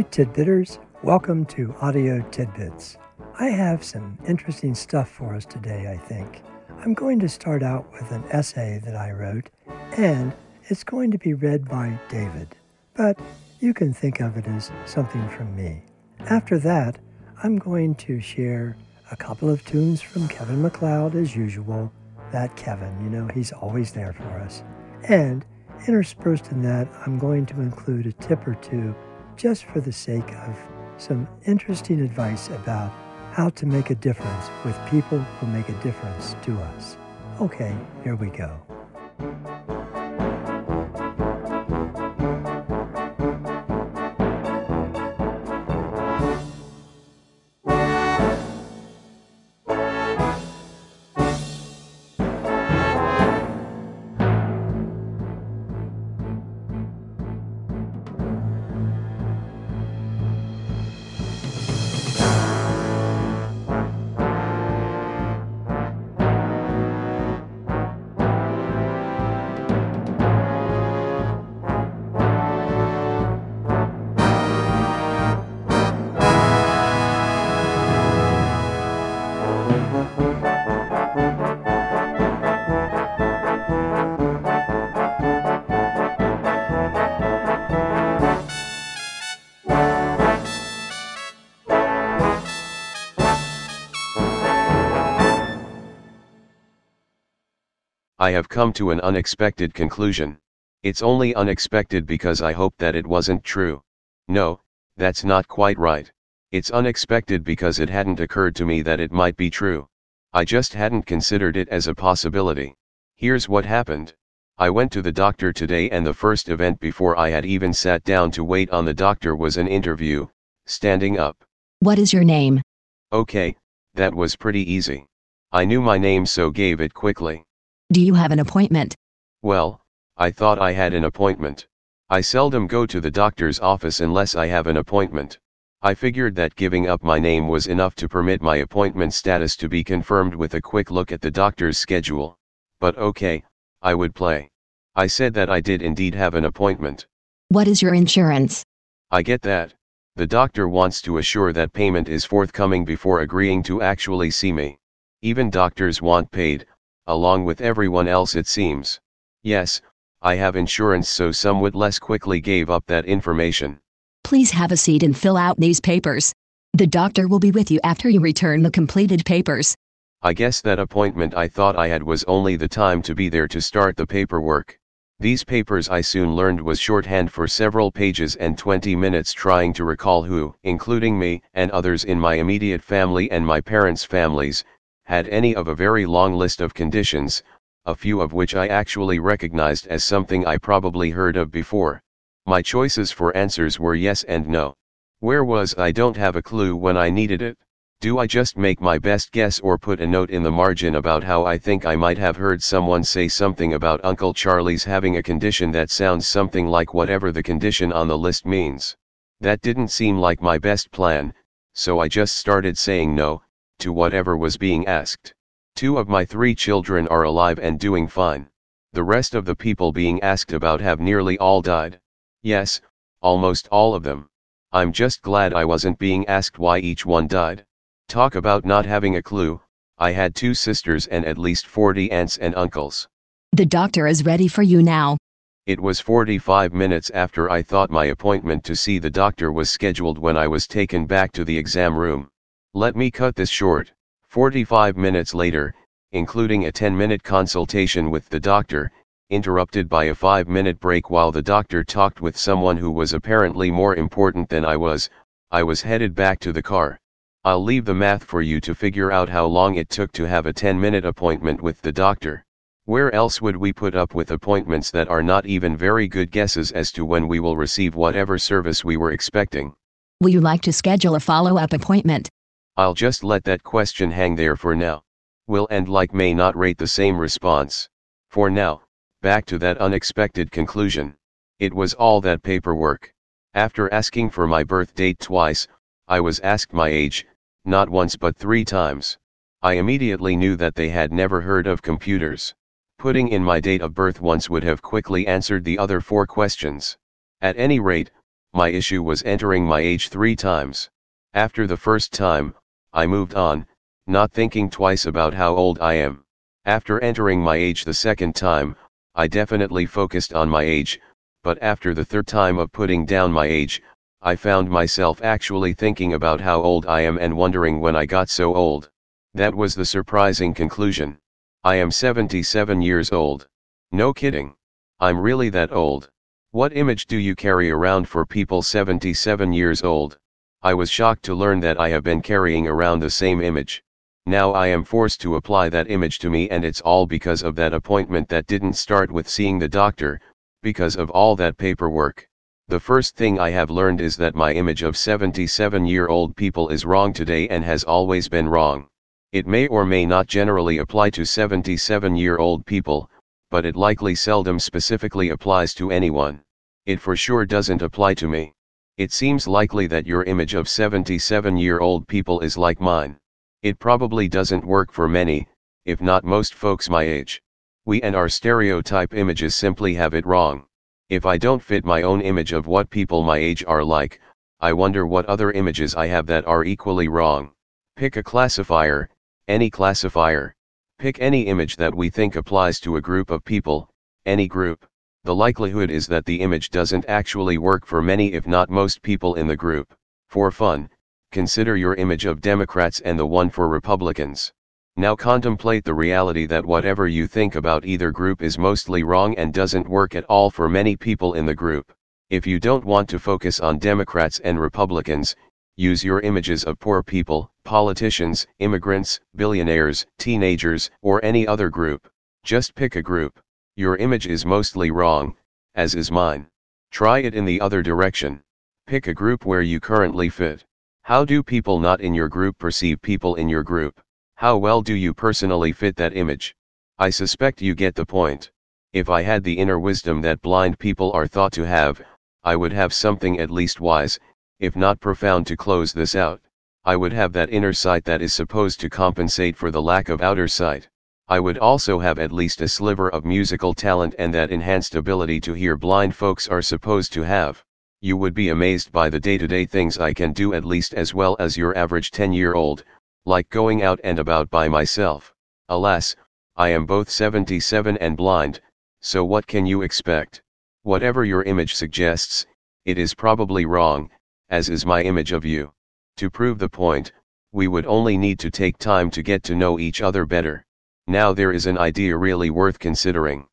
Hi, Tidbitters. Welcome to Audio Tidbits. I have some interesting stuff for us today, I think. I'm going to start out with an essay that I wrote, and it's going to be read by David, but you can think of it as something from me. After that, I'm going to share a couple of tunes from Kevin MacLeod as usual. That Kevin, you know, he's always there for us. And interspersed in that, I'm going to include a tip or two just for the sake of some interesting advice about how to make a difference with people who make a difference to us. Okay, here we go. I have come to an unexpected conclusion. It's only unexpected because I hoped that it wasn't true. No, that's not quite right. It's unexpected because it hadn't occurred to me that it might be true. I just hadn't considered it as a possibility. Here's what happened. I went to the doctor today and the first event before I had even sat down to wait on the doctor was an interview, standing up. What is your name? Okay, that was pretty easy. I knew my name so gave it quickly. Do you have an appointment? Well, I thought I had an appointment. I seldom go to the doctor's office unless I have an appointment. I figured that giving up my name was enough to permit my appointment status to be confirmed with a quick look at the doctor's schedule. But okay, I would play. I said that I did indeed have an appointment. What is your insurance? I get that. The doctor wants to assure that payment is forthcoming before agreeing to actually see me. Even doctors want paid, along with everyone else it seems. Yes, I have insurance so somewhat less quickly gave up that information. Please have a seat and fill out these papers. The doctor will be with you after you return the completed papers. I guess that appointment I thought I had was only the time to be there to start the paperwork. These papers I soon learned was shorthand for several pages and 20 minutes trying to recall who, including me and others in my immediate family and my parents' families, had any of a very long list of conditions, a few of which I actually recognized as something I probably heard of before. My choices for answers were yes and no. Where was I don't have a clue when I needed it. Do I just make my best guess or put a note in the margin about how I think I might have heard someone say something about Uncle Charlie's having a condition that sounds something like whatever the condition on the list means? That didn't seem like my best plan, so I just started saying no, to whatever was being asked. Two of my three children are alive and doing fine. The rest of the people being asked about have nearly all died. Yes, almost all of them. I'm just glad I wasn't being asked why each one died. Talk about not having a clue, I had two sisters and at least 40 aunts and uncles. The doctor is ready for you now. It was 45 minutes after I thought my appointment to see the doctor was scheduled when I was taken back to the exam room. Let me cut this short. 45 minutes later, including a 10 minute consultation with the doctor, interrupted by a 5 minute break while the doctor talked with someone who was apparently more important than I was, I was headed back to the car. I'll leave the math for you to figure out how long it took to have a 10 minute appointment with the doctor. Where else would we put up with appointments that are not even very good guesses as to when we will receive whatever service we were expecting? Will you like to schedule a follow up appointment? I'll just let that question hang there for now. Will and like may not rate the same response. For now, back to that unexpected conclusion. It was all that paperwork. After asking for my birth date twice, I was asked my age, not once but three times. I immediately knew that they had never heard of computers. Putting in my date of birth once would have quickly answered the other four questions. At any rate, My issue was entering my age three times. After the first time, I moved on, not thinking twice about how old I am. After entering my age the second time, I definitely focused on my age, but after the third time of putting down my age, I found myself actually thinking about how old I am and wondering when I got so old. That was the surprising conclusion. I am 77 years old. No kidding. I'm really that old. What image do you carry around for people 77 years old? I was shocked to learn that I have been carrying around the same image. Now I am forced to apply that image to me and it's all because of that appointment that didn't start with seeing the doctor, because of all that paperwork. The first thing I have learned is that my image of 77 year old people is wrong today and has always been wrong. It may or may not generally apply to 77 year old people, but it likely seldom specifically applies to anyone. It for sure doesn't apply to me. It seems likely that your image of 77 year old people is like mine. It probably doesn't work for many, if not most folks my age. We and our stereotype images simply have it wrong. If I don't fit my own image of what people my age are like, I wonder what other images I have that are equally wrong. Pick a classifier, any classifier. Pick any image that we think applies to a group of people, any group. The likelihood is that the image doesn't actually work for many if not most people in the group. For fun, consider your image of Democrats and the one for Republicans. Now contemplate the reality that whatever you think about either group is mostly wrong and doesn't work at all for many people in the group. If you don't want to focus on Democrats and Republicans, use your images of poor people, politicians, immigrants, billionaires, teenagers, or any other group. Just pick a group. Your image is mostly wrong, as is mine. Try it in the other direction. Pick a group where you currently fit. How do people not in your group perceive people in your group? How well do you personally fit that image? I suspect you get the point. If I had the inner wisdom that blind people are thought to have, I would have something at least wise, if not profound to close this out. I would have that inner sight that is supposed to compensate for the lack of outer sight. I would also have at least a sliver of musical talent and that enhanced ability to hear blind folks are supposed to have. You would be amazed by the day to day things I can do at least as well as your average 10 year old, like going out and about by myself. Alas, I am both 77 and blind, so what can you expect? Whatever your image suggests, it is probably wrong, as is my image of you. To prove the point, we would only need to take time to get to know each other better. Now there is an idea really worth considering.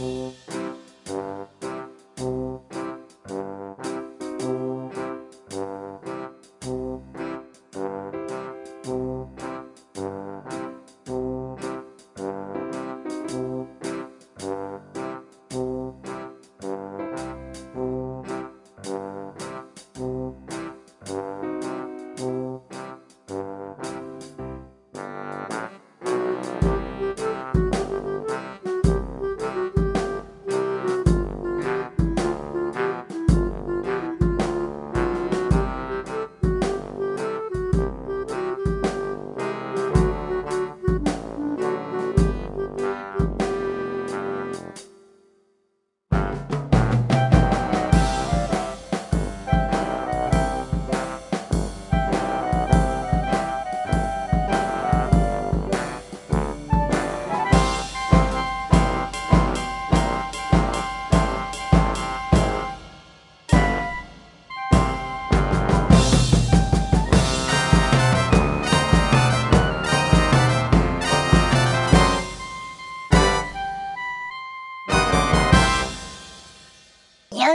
Música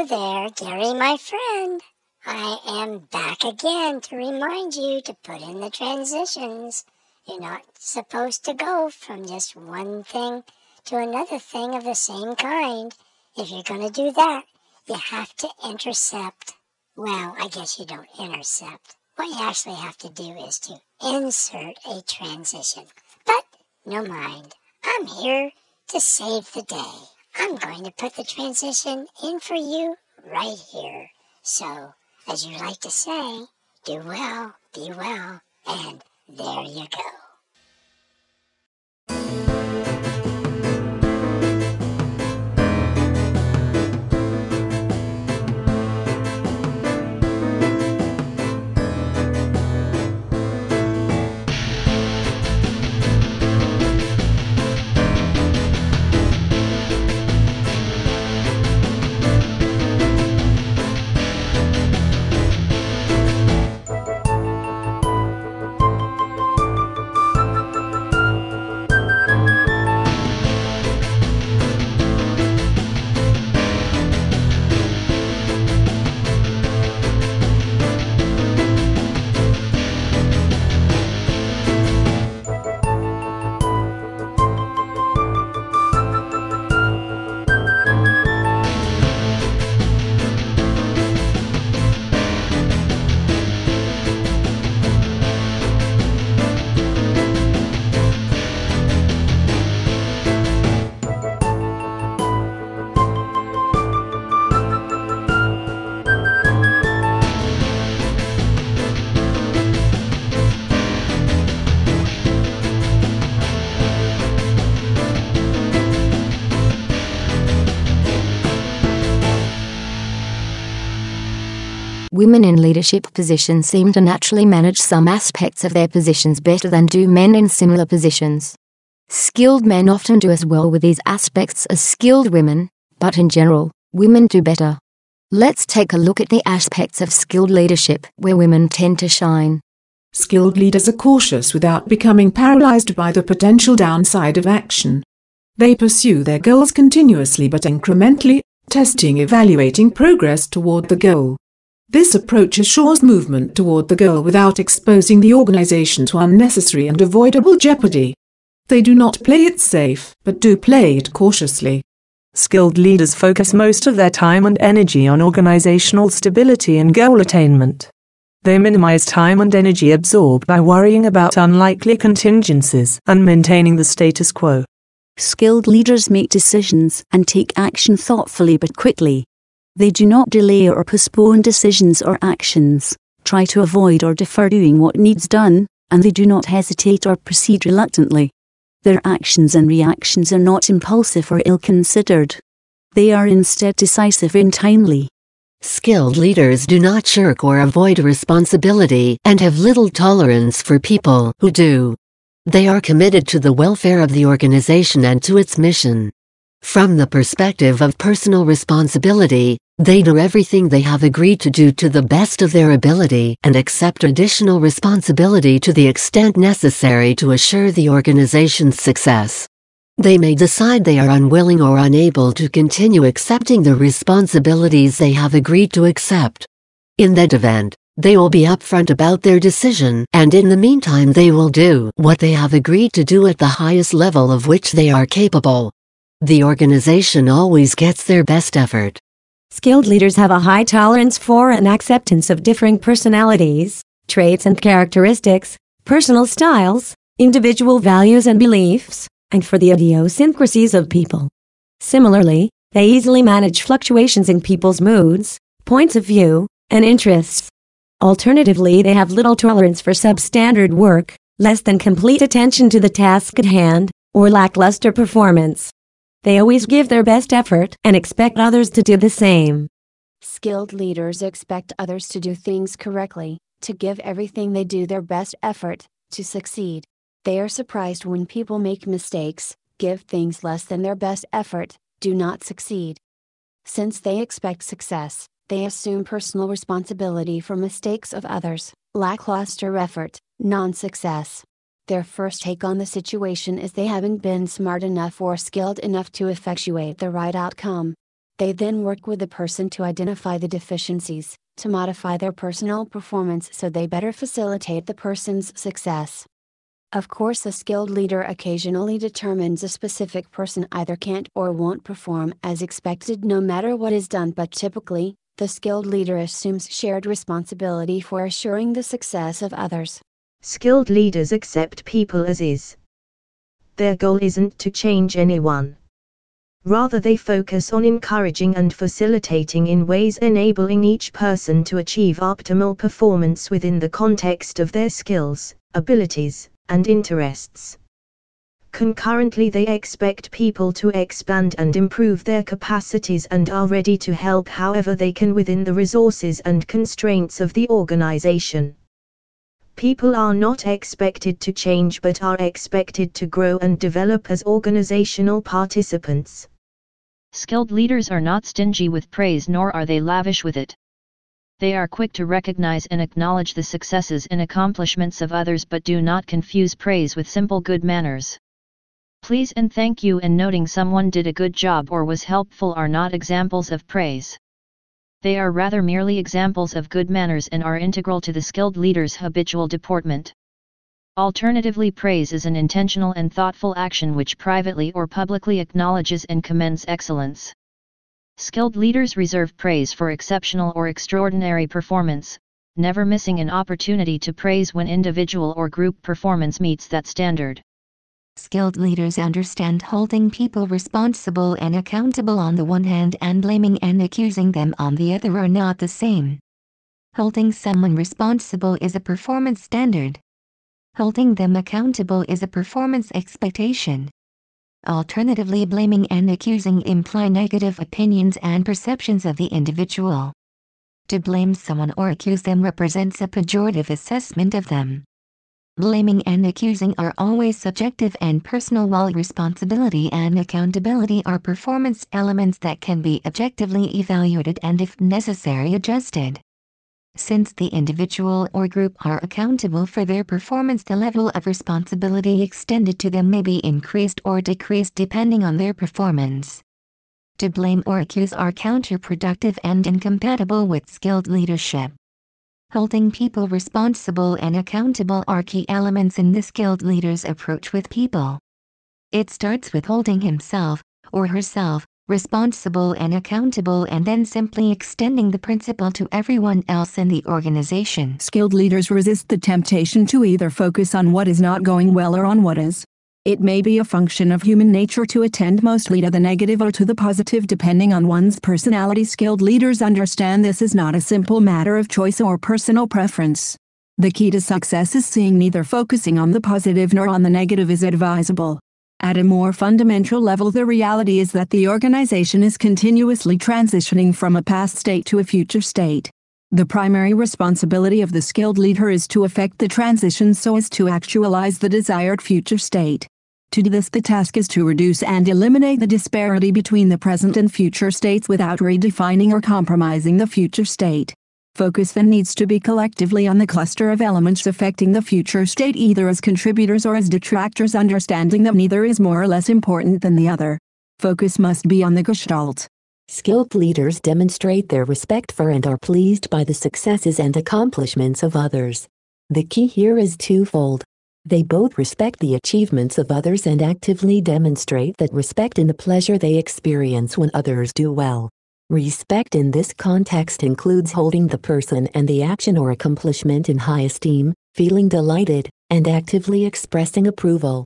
There, Gary, my friend. I am back again to remind you to put in the transitions. You're not supposed to go from just one thing to another thing of the same kind. If you're going to do that, you have to intercept. Well, I guess you don't intercept. What you actually have to do is to insert a transition. But no mind. I'm here to save the day. I'm going to put the transition in for you right here. So, as you like to say, do well, be well, and there you go. Women in leadership positions seem to naturally manage some aspects of their positions better than do men in similar positions. Skilled men often do as well with these aspects as skilled women, but in general, women do better. Let's take a look at the aspects of skilled leadership where women tend to shine. Skilled leaders are cautious without becoming paralyzed by the potential downside of action. They pursue their goals continuously but incrementally, testing evaluating progress toward the goal. This approach assures movement toward the goal without exposing the organization to unnecessary and avoidable jeopardy. They do not play it safe, but do play it cautiously. Skilled leaders focus most of their time and energy on organizational stability and goal attainment. They minimize time and energy absorbed by worrying about unlikely contingencies and maintaining the status quo. Skilled leaders make decisions and take action thoughtfully but quickly. They do not delay or postpone decisions or actions, try to avoid or defer doing what needs done, and they do not hesitate or proceed reluctantly. Their actions and reactions are not impulsive or ill considered. They are instead decisive and timely. Skilled leaders do not shirk or avoid responsibility and have little tolerance for people who do. They are committed to the welfare of the organization and to its mission. From the perspective of personal responsibility, they do everything they have agreed to do to the best of their ability and accept additional responsibility to the extent necessary to assure the organization's success. They may decide they are unwilling or unable to continue accepting the responsibilities they have agreed to accept. In that event, they will be upfront about their decision, and in the meantime, they will do what they have agreed to do at the highest level of which they are capable. The organization always gets their best effort. Skilled leaders have a high tolerance for and acceptance of differing personalities, traits and characteristics, personal styles, individual values and beliefs, and for the idiosyncrasies of people. Similarly, they easily manage fluctuations in people's moods, points of view, and interests. Alternatively, they have little tolerance for substandard work, less than complete attention to the task at hand, or lackluster performance. They always give their best effort and expect others to do the same. Skilled leaders expect others to do things correctly, to give everything they do their best effort, to succeed. They are surprised when people make mistakes, give things less than their best effort, do not succeed. Since they expect success, they assume personal responsibility for mistakes of others, lackluster effort, non success. Their first take on the situation is they haven't been smart enough or skilled enough to effectuate the right outcome. They then work with the person to identify the deficiencies, to modify their personal performance so they better facilitate the person's success. Of course, a skilled leader occasionally determines a specific person either can't or won't perform as expected no matter what is done, but typically, the skilled leader assumes shared responsibility for assuring the success of others. Skilled leaders accept people as is. Their goal isn't to change anyone. Rather, they focus on encouraging and facilitating in ways enabling each person to achieve optimal performance within the context of their skills, abilities, and interests. Concurrently, they expect people to expand and improve their capacities and are ready to help however they can within the resources and constraints of the organization. People are not expected to change but are expected to grow and develop as organizational participants. Skilled leaders are not stingy with praise nor are they lavish with it. They are quick to recognize and acknowledge the successes and accomplishments of others but do not confuse praise with simple good manners. Please and thank you and noting someone did a good job or was helpful are not examples of praise. They are rather merely examples of good manners and are integral to the skilled leader's habitual deportment. Alternatively, praise is an intentional and thoughtful action which privately or publicly acknowledges and commends excellence. Skilled leaders reserve praise for exceptional or extraordinary performance, never missing an opportunity to praise when individual or group performance meets that standard. Skilled leaders understand holding people responsible and accountable on the one hand and blaming and accusing them on the other are not the same. Holding someone responsible is a performance standard. Holding them accountable is a performance expectation. Alternatively, blaming and accusing imply negative opinions and perceptions of the individual. To blame someone or accuse them represents a pejorative assessment of them. Blaming and accusing are always subjective and personal while responsibility and accountability are performance elements that can be objectively evaluated and if necessary adjusted. Since the individual or group are accountable for their performance the level of responsibility extended to them may be increased or decreased depending on their performance. To blame or accuse are counterproductive and incompatible with skilled leadership. Holding people responsible and accountable are key elements in the skilled leader's approach with people. It starts with holding himself, or herself, responsible and accountable and then simply extending the principle to everyone else in the organization. Skilled leaders resist the temptation to either focus on what is not going well or on what is. It may be a function of human nature to attend mostly to the negative or to the positive depending on one's personality. Skilled leaders understand this is not a simple matter of choice or personal preference. The key to success is seeing neither focusing on the positive nor on the negative is advisable. At a more fundamental level the reality is that the organization is continuously transitioning from a past state to a future state. The primary responsibility of the skilled leader is to effect the transition so as to actualize the desired future state. To do this the task is to reduce and eliminate the disparity between the present and future states without redefining or compromising the future state. Focus then needs to be collectively on the cluster of elements affecting the future state either as contributors or as detractors understanding that neither is more or less important than the other. Focus must be on the gestalt. Skilled leaders demonstrate their respect for and are pleased by the successes and accomplishments of others. The key here is twofold. They both respect the achievements of others and actively demonstrate that respect in the pleasure they experience when others do well. Respect in this context includes holding the person and the action or accomplishment in high esteem, feeling delighted, and actively expressing approval.